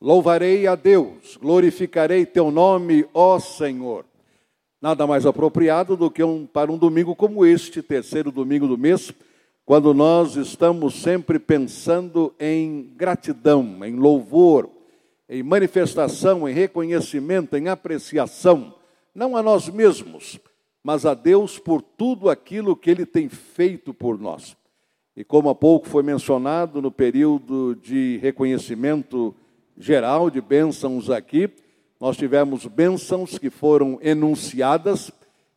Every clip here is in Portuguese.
Louvarei a Deus, glorificarei teu nome, ó Senhor. Nada mais apropriado do que um, para um domingo como este, terceiro domingo do mês, quando nós estamos sempre pensando em gratidão, em louvor, em manifestação, em reconhecimento, em apreciação, não a nós mesmos, mas a Deus por tudo aquilo que Ele tem feito por nós. E como há pouco foi mencionado no período de reconhecimento geral de bênçãos aqui. Nós tivemos bênçãos que foram enunciadas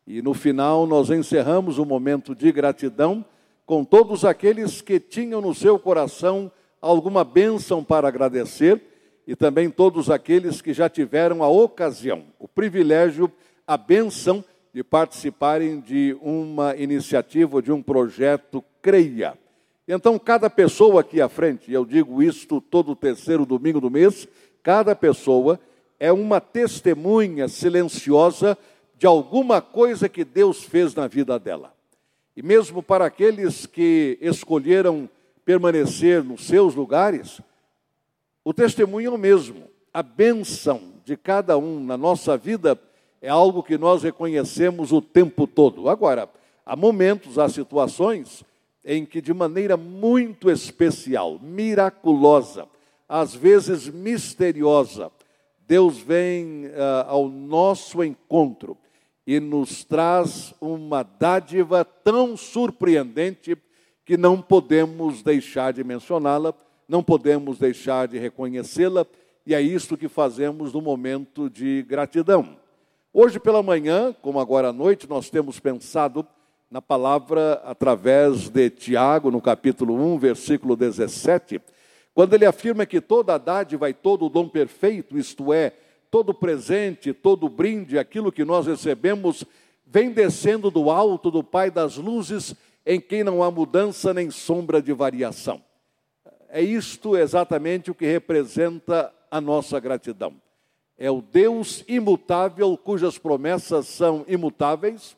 e no final nós encerramos o momento de gratidão com todos aqueles que tinham no seu coração alguma bênção para agradecer e também todos aqueles que já tiveram a ocasião, o privilégio, a bênção de participarem de uma iniciativa, de um projeto CREIA. Então, cada pessoa aqui à frente, e eu digo isto todo terceiro domingo do mês, cada pessoa é uma testemunha silenciosa de alguma coisa que Deus fez na vida dela. E mesmo para aqueles que escolheram permanecer nos seus lugares, o testemunho é o mesmo. A benção de cada um na nossa vida é algo que nós reconhecemos o tempo todo. Agora, há momentos, há situações em que, de maneira muito especial, miraculosa, às vezes misteriosa, Deus vem uh, ao nosso encontro e nos traz uma dádiva tão surpreendente que não podemos deixar de mencioná-la, não podemos deixar de reconhecê-la, e é isto que fazemos no momento de gratidão. Hoje pela manhã, como agora à noite, nós temos pensado na palavra através de Tiago, no capítulo 1, versículo 17, quando ele afirma que toda a dádiva e todo o dom perfeito, isto é, todo presente, todo brinde, aquilo que nós recebemos, vem descendo do alto do Pai das luzes, em quem não há mudança nem sombra de variação. É isto exatamente o que representa a nossa gratidão. É o Deus imutável, cujas promessas são imutáveis,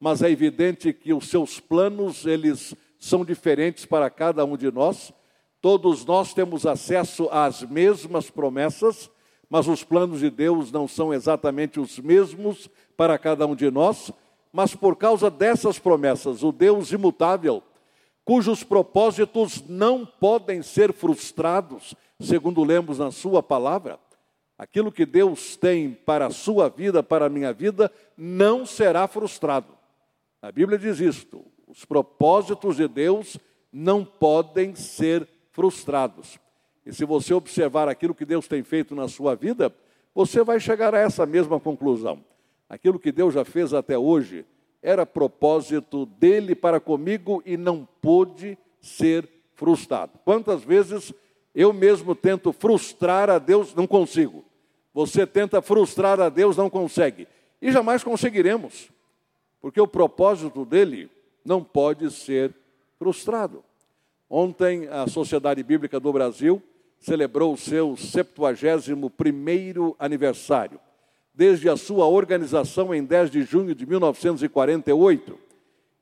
mas é evidente que os seus planos, eles são diferentes para cada um de nós. Todos nós temos acesso às mesmas promessas, mas os planos de Deus não são exatamente os mesmos para cada um de nós, mas por causa dessas promessas, o Deus imutável, cujos propósitos não podem ser frustrados, segundo lemos na sua palavra, aquilo que Deus tem para a sua vida, para a minha vida, não será frustrado. A Bíblia diz isto: os propósitos de Deus não podem ser frustrados. E se você observar aquilo que Deus tem feito na sua vida, você vai chegar a essa mesma conclusão. Aquilo que Deus já fez até hoje era propósito dele para comigo e não pôde ser frustrado. Quantas vezes eu mesmo tento frustrar a Deus, não consigo. Você tenta frustrar a Deus, não consegue. E jamais conseguiremos porque o propósito dele não pode ser frustrado. Ontem, a Sociedade Bíblica do Brasil celebrou o seu 71º aniversário, desde a sua organização em 10 de junho de 1948.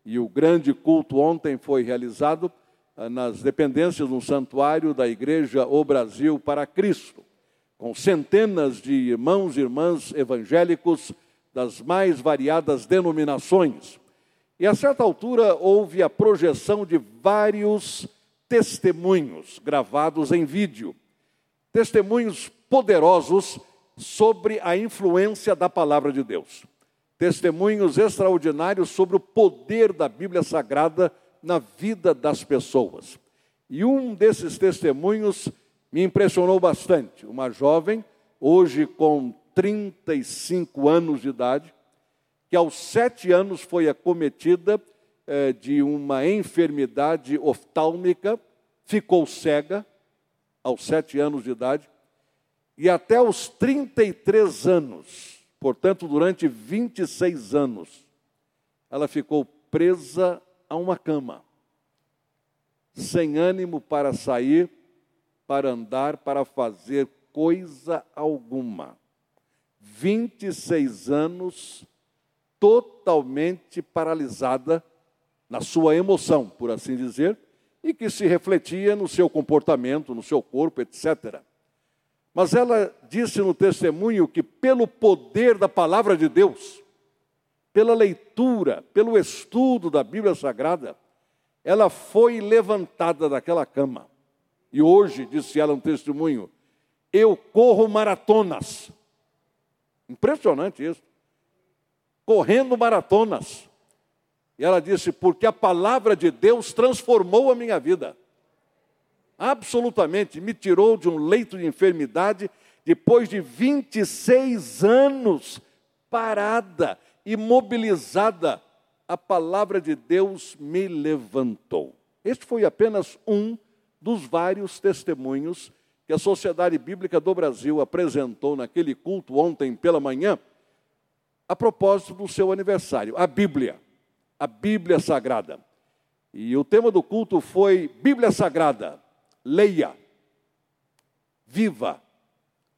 E o grande culto ontem foi realizado ah, nas dependências do santuário da Igreja O Brasil para Cristo, com centenas de irmãos e irmãs evangélicos das mais variadas denominações. E a certa altura houve a projeção de vários testemunhos gravados em vídeo, testemunhos poderosos sobre a influência da palavra de Deus, testemunhos extraordinários sobre o poder da Bíblia Sagrada na vida das pessoas. E um desses testemunhos me impressionou bastante. Uma jovem, hoje com 35 anos de idade, que aos sete anos foi acometida eh, de uma enfermidade oftálmica, ficou cega aos sete anos de idade, e até os 33 anos, portanto, durante 26 anos, ela ficou presa a uma cama, sem ânimo para sair, para andar, para fazer coisa alguma. 26 anos totalmente paralisada na sua emoção, por assim dizer, e que se refletia no seu comportamento, no seu corpo, etc. Mas ela disse no testemunho que, pelo poder da palavra de Deus, pela leitura, pelo estudo da Bíblia Sagrada, ela foi levantada daquela cama. E hoje, disse ela no testemunho, eu corro maratonas. Impressionante isso. Correndo maratonas. E ela disse: porque a palavra de Deus transformou a minha vida. Absolutamente, me tirou de um leito de enfermidade depois de 26 anos parada imobilizada, a palavra de Deus me levantou. Este foi apenas um dos vários testemunhos que a Sociedade Bíblica do Brasil apresentou naquele culto ontem pela manhã, a propósito do seu aniversário, a Bíblia, a Bíblia Sagrada. E o tema do culto foi Bíblia Sagrada, leia, viva,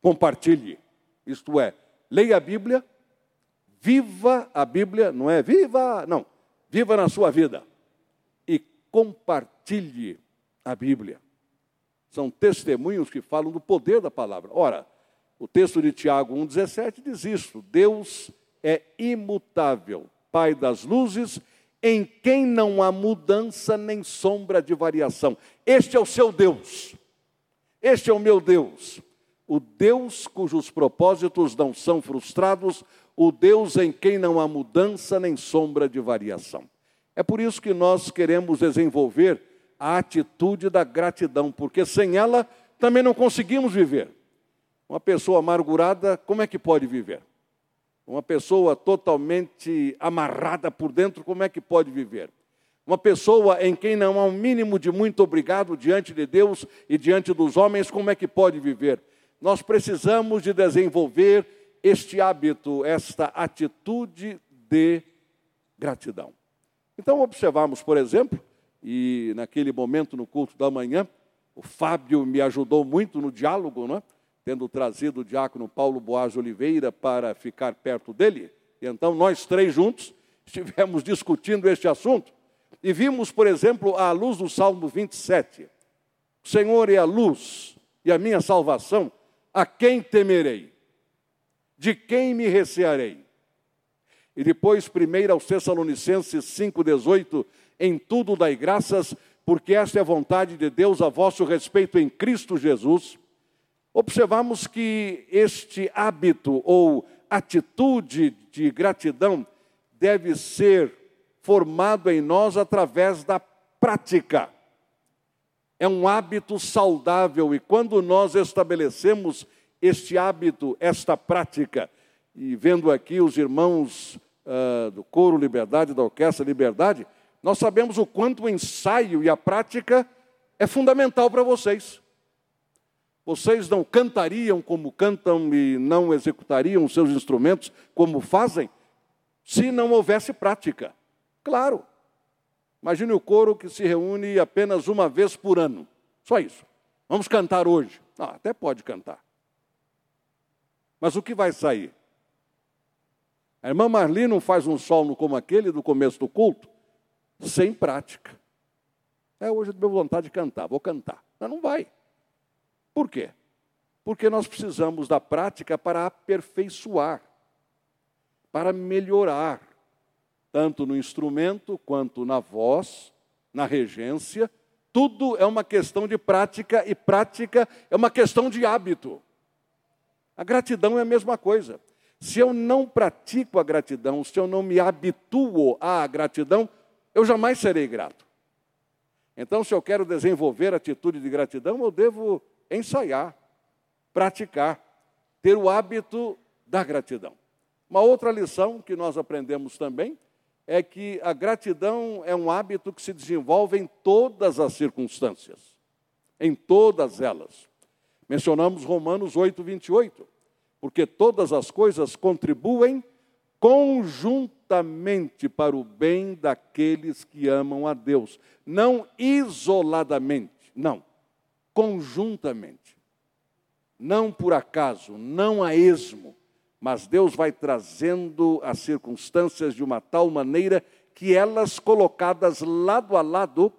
compartilhe. Isto é, leia a Bíblia, Viva a Bíblia, não é viva, não, viva na sua vida e compartilhe a Bíblia. São testemunhos que falam do poder da palavra. Ora, o texto de Tiago 1,17 diz isso: Deus é imutável, Pai das luzes, em quem não há mudança nem sombra de variação. Este é o seu Deus, este é o meu Deus, o Deus cujos propósitos não são frustrados, o Deus em quem não há mudança nem sombra de variação. É por isso que nós queremos desenvolver a atitude da gratidão, porque sem ela também não conseguimos viver. Uma pessoa amargurada, como é que pode viver? Uma pessoa totalmente amarrada por dentro, como é que pode viver? Uma pessoa em quem não há um mínimo de muito obrigado diante de Deus e diante dos homens, como é que pode viver? Nós precisamos de desenvolver este hábito, esta atitude de gratidão. Então, observamos, por exemplo, e naquele momento no culto da manhã, o Fábio me ajudou muito no diálogo, né? tendo trazido o diácono Paulo Boaz Oliveira para ficar perto dele. E então, nós três juntos estivemos discutindo este assunto e vimos, por exemplo, à luz do Salmo 27, o Senhor é a luz e a minha salvação, a quem temerei? de quem me recearei? E depois, primeiro aos Tessalonicenses 5,18, em tudo dai graças, porque esta é a vontade de Deus a vosso respeito em Cristo Jesus. Observamos que este hábito ou atitude de gratidão deve ser formado em nós através da prática. É um hábito saudável e quando nós estabelecemos este hábito, esta prática. E vendo aqui os irmãos uh, do Coro Liberdade, da Orquestra Liberdade, nós sabemos o quanto o ensaio e a prática é fundamental para vocês. Vocês não cantariam como cantam e não executariam os seus instrumentos como fazem se não houvesse prática. Claro. Imagine o coro que se reúne apenas uma vez por ano. Só isso. Vamos cantar hoje. Ah, até pode cantar. Mas o que vai sair? A irmã Marli não faz um solo como aquele do começo do culto, sem prática. É, hoje eu tenho vontade de cantar, vou cantar. Mas não vai. Por quê? Porque nós precisamos da prática para aperfeiçoar, para melhorar, tanto no instrumento quanto na voz, na regência. Tudo é uma questão de prática e prática é uma questão de hábito. A gratidão é a mesma coisa. Se eu não pratico a gratidão, se eu não me habituo à gratidão, eu jamais serei grato. Então, se eu quero desenvolver atitude de gratidão, eu devo ensaiar, praticar, ter o hábito da gratidão. Uma outra lição que nós aprendemos também é que a gratidão é um hábito que se desenvolve em todas as circunstâncias, em todas elas. Mencionamos Romanos 8, 28. Porque todas as coisas contribuem conjuntamente para o bem daqueles que amam a Deus. Não isoladamente, não, conjuntamente. Não por acaso, não a esmo, mas Deus vai trazendo as circunstâncias de uma tal maneira que elas, colocadas lado a lado,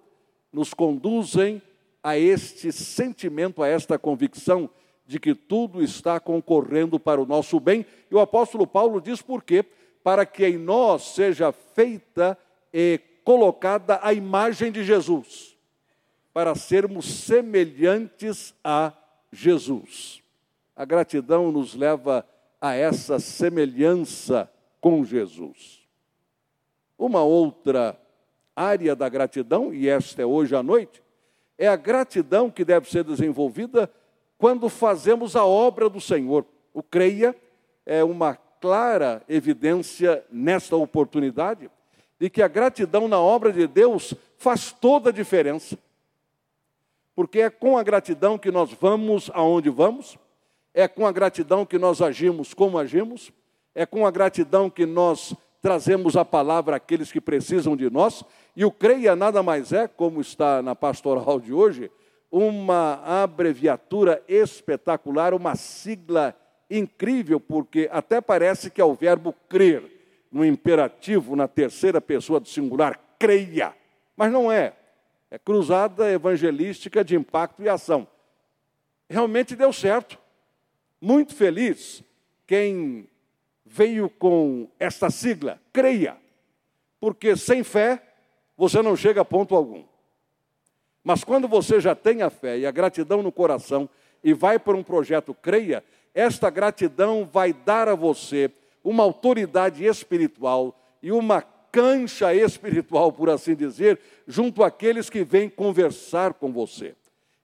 nos conduzem a este sentimento, a esta convicção de que tudo está concorrendo para o nosso bem. E o apóstolo Paulo diz por quê? Para que em nós seja feita e colocada a imagem de Jesus, para sermos semelhantes a Jesus. A gratidão nos leva a essa semelhança com Jesus. Uma outra área da gratidão, e esta é hoje à noite, é a gratidão que deve ser desenvolvida quando fazemos a obra do Senhor. O creia é uma clara evidência nesta oportunidade de que a gratidão na obra de Deus faz toda a diferença. Porque é com a gratidão que nós vamos aonde vamos, é com a gratidão que nós agimos como agimos, é com a gratidão que nós trazemos a palavra àqueles que precisam de nós, e o creia nada mais é, como está na pastoral de hoje, uma abreviatura espetacular, uma sigla incrível, porque até parece que é o verbo crer, no imperativo, na terceira pessoa do singular, creia. Mas não é. É cruzada evangelística de impacto e ação. Realmente deu certo. Muito feliz quem veio com esta sigla, creia. Porque sem fé você não chega a ponto algum. Mas quando você já tem a fé e a gratidão no coração e vai para um projeto Creia, esta gratidão vai dar a você uma autoridade espiritual e uma cancha espiritual, por assim dizer, junto àqueles que vêm conversar com você.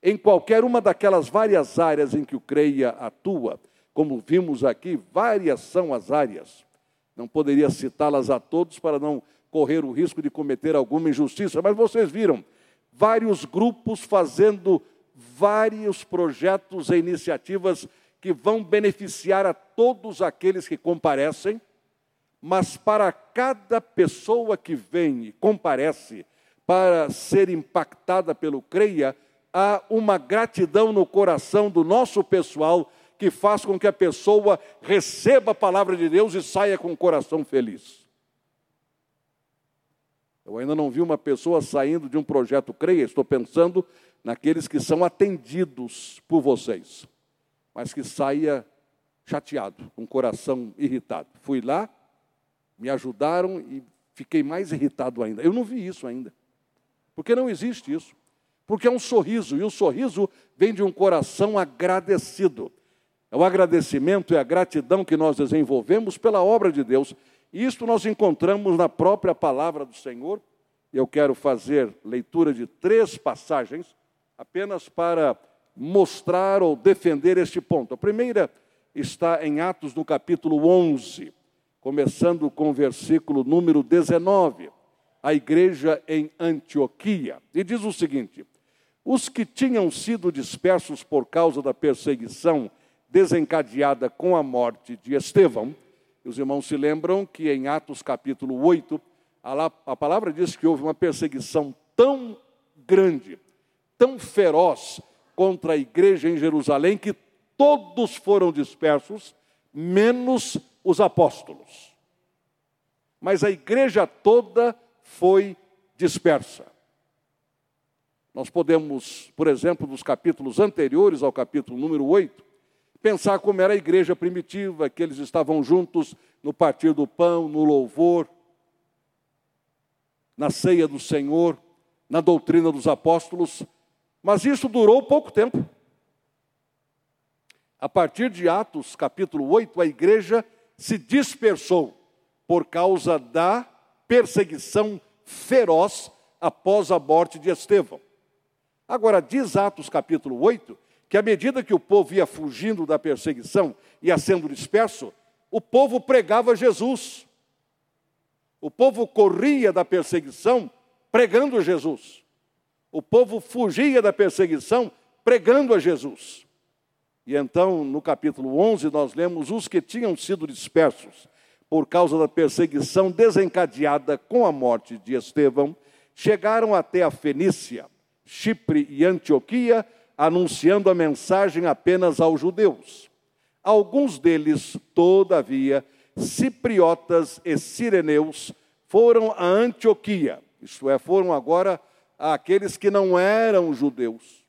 Em qualquer uma daquelas várias áreas em que o Creia atua, como vimos aqui, várias são as áreas. Não poderia citá-las a todos para não correr o risco de cometer alguma injustiça, mas vocês viram vários grupos fazendo vários projetos e iniciativas que vão beneficiar a todos aqueles que comparecem, mas para cada pessoa que vem e comparece para ser impactada pelo CREIA, há uma gratidão no coração do nosso pessoal que faz com que a pessoa receba a palavra de Deus e saia com o coração feliz. Eu ainda não vi uma pessoa saindo de um projeto Creia, estou pensando naqueles que são atendidos por vocês, mas que saia chateado, com coração irritado. Fui lá, me ajudaram e fiquei mais irritado ainda. Eu não vi isso ainda. Porque não existe isso. Porque é um sorriso, e o sorriso vem de um coração agradecido. É o agradecimento e a gratidão que nós desenvolvemos pela obra de Deus isto nós encontramos na própria palavra do Senhor. Eu quero fazer leitura de três passagens, apenas para mostrar ou defender este ponto. A primeira está em Atos, no capítulo 11, começando com o versículo número 19. A igreja em Antioquia. E diz o seguinte: Os que tinham sido dispersos por causa da perseguição desencadeada com a morte de Estevão, os irmãos se lembram que em Atos capítulo 8, a palavra diz que houve uma perseguição tão grande, tão feroz contra a igreja em Jerusalém, que todos foram dispersos, menos os apóstolos. Mas a igreja toda foi dispersa. Nós podemos, por exemplo, nos capítulos anteriores ao capítulo número 8, pensar como era a igreja primitiva, que eles estavam juntos no partir do pão, no louvor, na ceia do Senhor, na doutrina dos apóstolos, mas isso durou pouco tempo. A partir de Atos capítulo 8, a igreja se dispersou por causa da perseguição feroz após a morte de Estevão. Agora, diz Atos capítulo 8 que à medida que o povo ia fugindo da perseguição, ia sendo disperso, o povo pregava Jesus. O povo corria da perseguição pregando Jesus. O povo fugia da perseguição pregando a Jesus. E então, no capítulo 11, nós lemos os que tinham sido dispersos por causa da perseguição desencadeada com a morte de Estevão, chegaram até a Fenícia, Chipre e Antioquia, anunciando a mensagem apenas aos judeus. Alguns deles, todavia, cipriotas e sireneus, foram a Antioquia, isto é, foram agora aqueles que não eram judeus.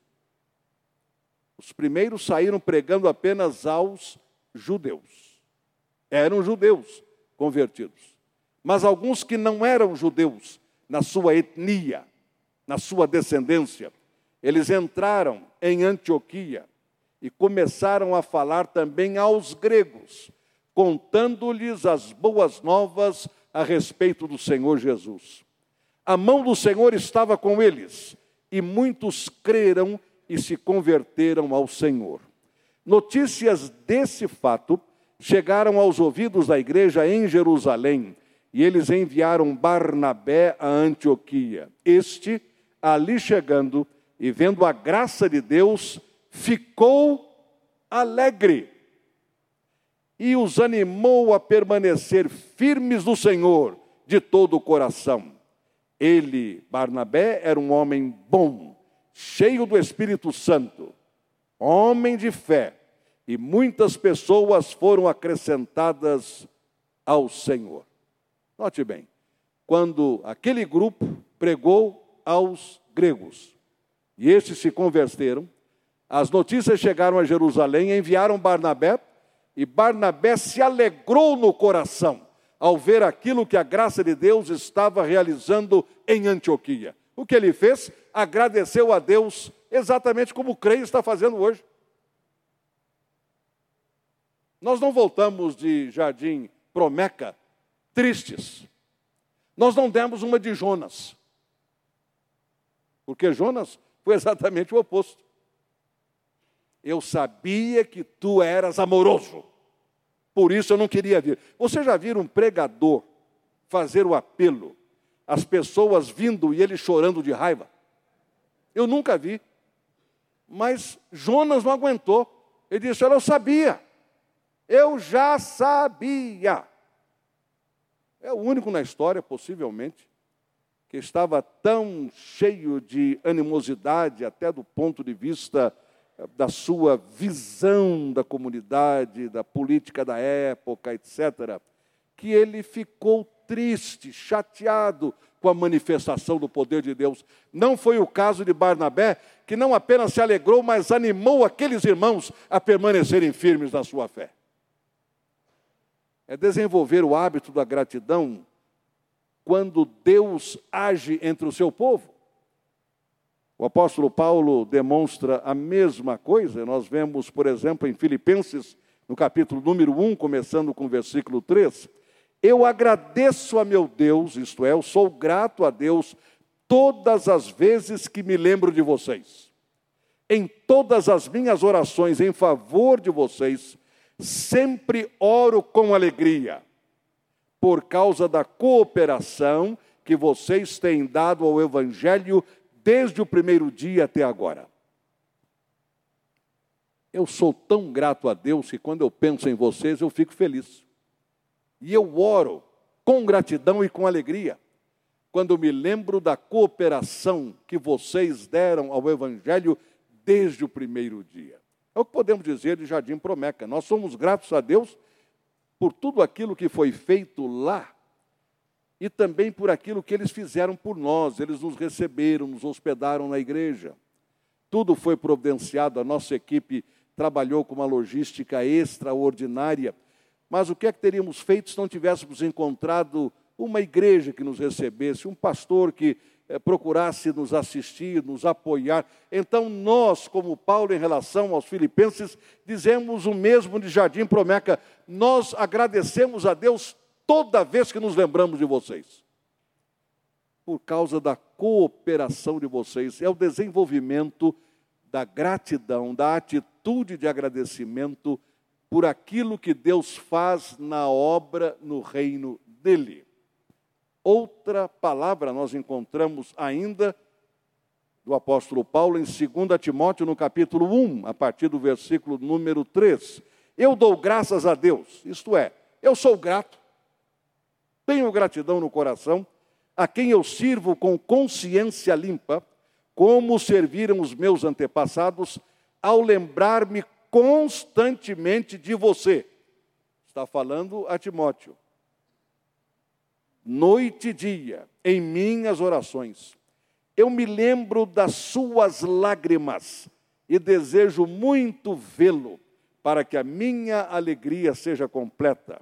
Os primeiros saíram pregando apenas aos judeus. Eram judeus convertidos. Mas alguns que não eram judeus, na sua etnia, na sua descendência, eles entraram em Antioquia e começaram a falar também aos gregos, contando-lhes as boas novas a respeito do Senhor Jesus. A mão do Senhor estava com eles, e muitos creram e se converteram ao Senhor. Notícias desse fato chegaram aos ouvidos da igreja em Jerusalém, e eles enviaram Barnabé a Antioquia. Este, ali chegando e vendo a graça de Deus, ficou alegre e os animou a permanecer firmes no Senhor de todo o coração. Ele, Barnabé, era um homem bom, cheio do Espírito Santo, homem de fé, e muitas pessoas foram acrescentadas ao Senhor. Note bem, quando aquele grupo pregou aos gregos e estes se converteram, as notícias chegaram a Jerusalém, enviaram Barnabé, e Barnabé se alegrou no coração ao ver aquilo que a graça de Deus estava realizando em Antioquia. O que ele fez? Agradeceu a Deus, exatamente como o creio está fazendo hoje. Nós não voltamos de Jardim Promeca tristes. Nós não demos uma de Jonas. Porque Jonas foi exatamente o oposto. Eu sabia que tu eras amoroso, por isso eu não queria vir. Você já viu um pregador fazer o apelo, as pessoas vindo e ele chorando de raiva? Eu nunca vi. Mas Jonas não aguentou. Ele disse: Olha, eu sabia. Eu já sabia. É o único na história, possivelmente, que estava tão cheio de animosidade, até do ponto de vista da sua visão da comunidade, da política da época, etc., que ele ficou triste, chateado com a manifestação do poder de Deus. Não foi o caso de Barnabé, que não apenas se alegrou, mas animou aqueles irmãos a permanecerem firmes na sua fé. É desenvolver o hábito da gratidão quando Deus age entre o seu povo. O apóstolo Paulo demonstra a mesma coisa. Nós vemos, por exemplo, em Filipenses, no capítulo número 1, começando com o versículo 3. Eu agradeço a meu Deus, isto é, eu sou grato a Deus todas as vezes que me lembro de vocês. Em todas as minhas orações em favor de vocês, sempre oro com alegria, por causa da cooperação que vocês têm dado ao Evangelho desde o primeiro dia até agora. Eu sou tão grato a Deus que quando eu penso em vocês eu fico feliz. E eu oro com gratidão e com alegria, quando me lembro da cooperação que vocês deram ao Evangelho desde o primeiro dia. É o que podemos dizer de Jardim Promeca. Nós somos gratos a Deus por tudo aquilo que foi feito lá e também por aquilo que eles fizeram por nós. Eles nos receberam, nos hospedaram na igreja. Tudo foi providenciado, a nossa equipe trabalhou com uma logística extraordinária. Mas o que é que teríamos feito se não tivéssemos encontrado uma igreja que nos recebesse, um pastor que eh, procurasse nos assistir, nos apoiar? Então, nós, como Paulo em relação aos filipenses, dizemos o mesmo de Jardim Promeca: nós agradecemos a Deus toda vez que nos lembramos de vocês. Por causa da cooperação de vocês, é o desenvolvimento da gratidão, da atitude de agradecimento por aquilo que Deus faz na obra no reino dele. Outra palavra nós encontramos ainda do apóstolo Paulo em 2 Timóteo, no capítulo 1, a partir do versículo número 3. Eu dou graças a Deus, isto é, eu sou grato tenho gratidão no coração, a quem eu sirvo com consciência limpa, como serviram os meus antepassados, ao lembrar-me constantemente de você. Está falando a Timóteo. Noite e dia, em minhas orações, eu me lembro das suas lágrimas e desejo muito vê-lo, para que a minha alegria seja completa.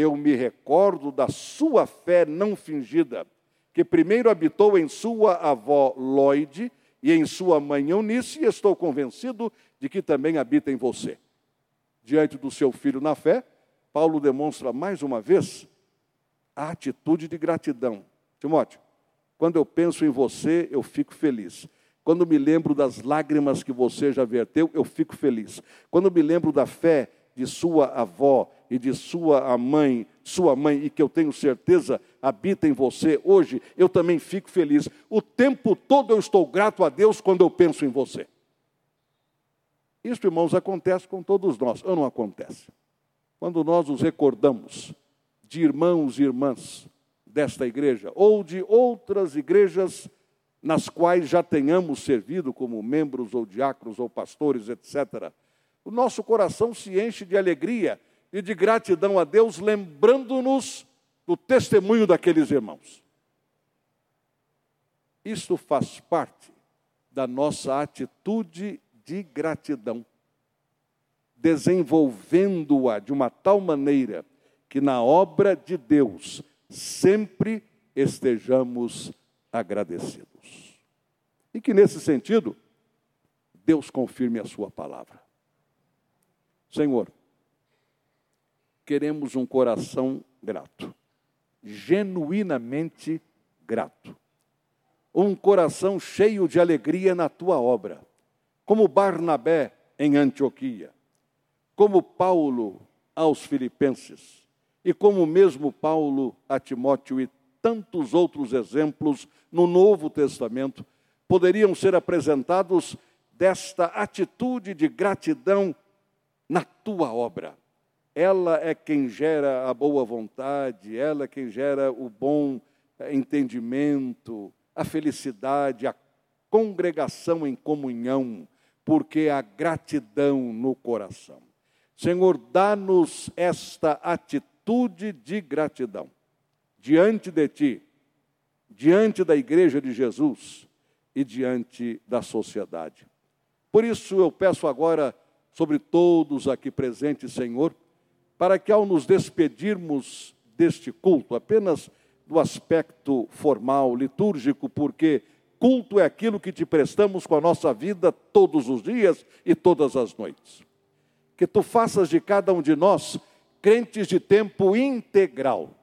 Eu me recordo da sua fé não fingida, que primeiro habitou em sua avó Lloyd e em sua mãe Eunice, e estou convencido de que também habita em você. Diante do seu filho na fé, Paulo demonstra mais uma vez a atitude de gratidão. Timóteo, quando eu penso em você, eu fico feliz. Quando me lembro das lágrimas que você já verteu, eu fico feliz. Quando me lembro da fé de sua avó e de sua mãe, sua mãe, e que eu tenho certeza habita em você hoje, eu também fico feliz. O tempo todo eu estou grato a Deus quando eu penso em você. Isso, irmãos, acontece com todos nós, ou não acontece? Quando nós nos recordamos de irmãos e irmãs desta igreja, ou de outras igrejas nas quais já tenhamos servido como membros ou diáconos ou pastores, etc., o nosso coração se enche de alegria e de gratidão a Deus, lembrando-nos do testemunho daqueles irmãos. Isto faz parte da nossa atitude de gratidão, desenvolvendo-a de uma tal maneira que na obra de Deus sempre estejamos agradecidos. E que nesse sentido, Deus confirme a Sua palavra. Senhor, queremos um coração grato, genuinamente grato. Um coração cheio de alegria na tua obra, como Barnabé em Antioquia, como Paulo aos Filipenses, e como mesmo Paulo a Timóteo e tantos outros exemplos no Novo Testamento poderiam ser apresentados desta atitude de gratidão na tua obra. Ela é quem gera a boa vontade, ela é quem gera o bom eh, entendimento, a felicidade, a congregação em comunhão, porque há gratidão no coração. Senhor, dá-nos esta atitude de gratidão diante de ti, diante da igreja de Jesus e diante da sociedade. Por isso eu peço agora sobre todos aqui presentes, Senhor, para que ao nos despedirmos deste culto, apenas do aspecto formal, litúrgico, porque culto é aquilo que te prestamos com a nossa vida todos os dias e todas as noites. Que tu faças de cada um de nós crentes de tempo integral,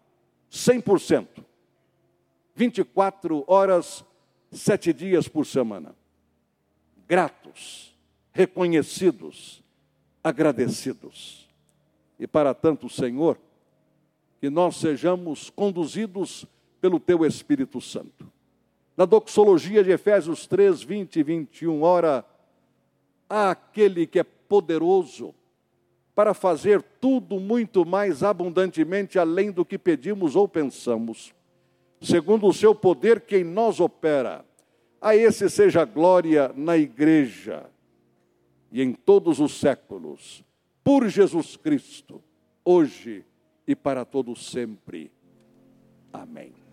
100%, 24 horas, sete dias por semana. Gratos, reconhecidos, agradecidos. E para tanto, Senhor, que nós sejamos conduzidos pelo Teu Espírito Santo. Na doxologia de Efésios 3, 20 e 21, ora, há aquele que é poderoso para fazer tudo muito mais abundantemente além do que pedimos ou pensamos, segundo o seu poder que em nós opera. A esse seja glória na igreja e em todos os séculos, por Jesus Cristo, hoje e para todo sempre. Amém.